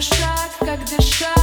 каждый шаг, как дышать.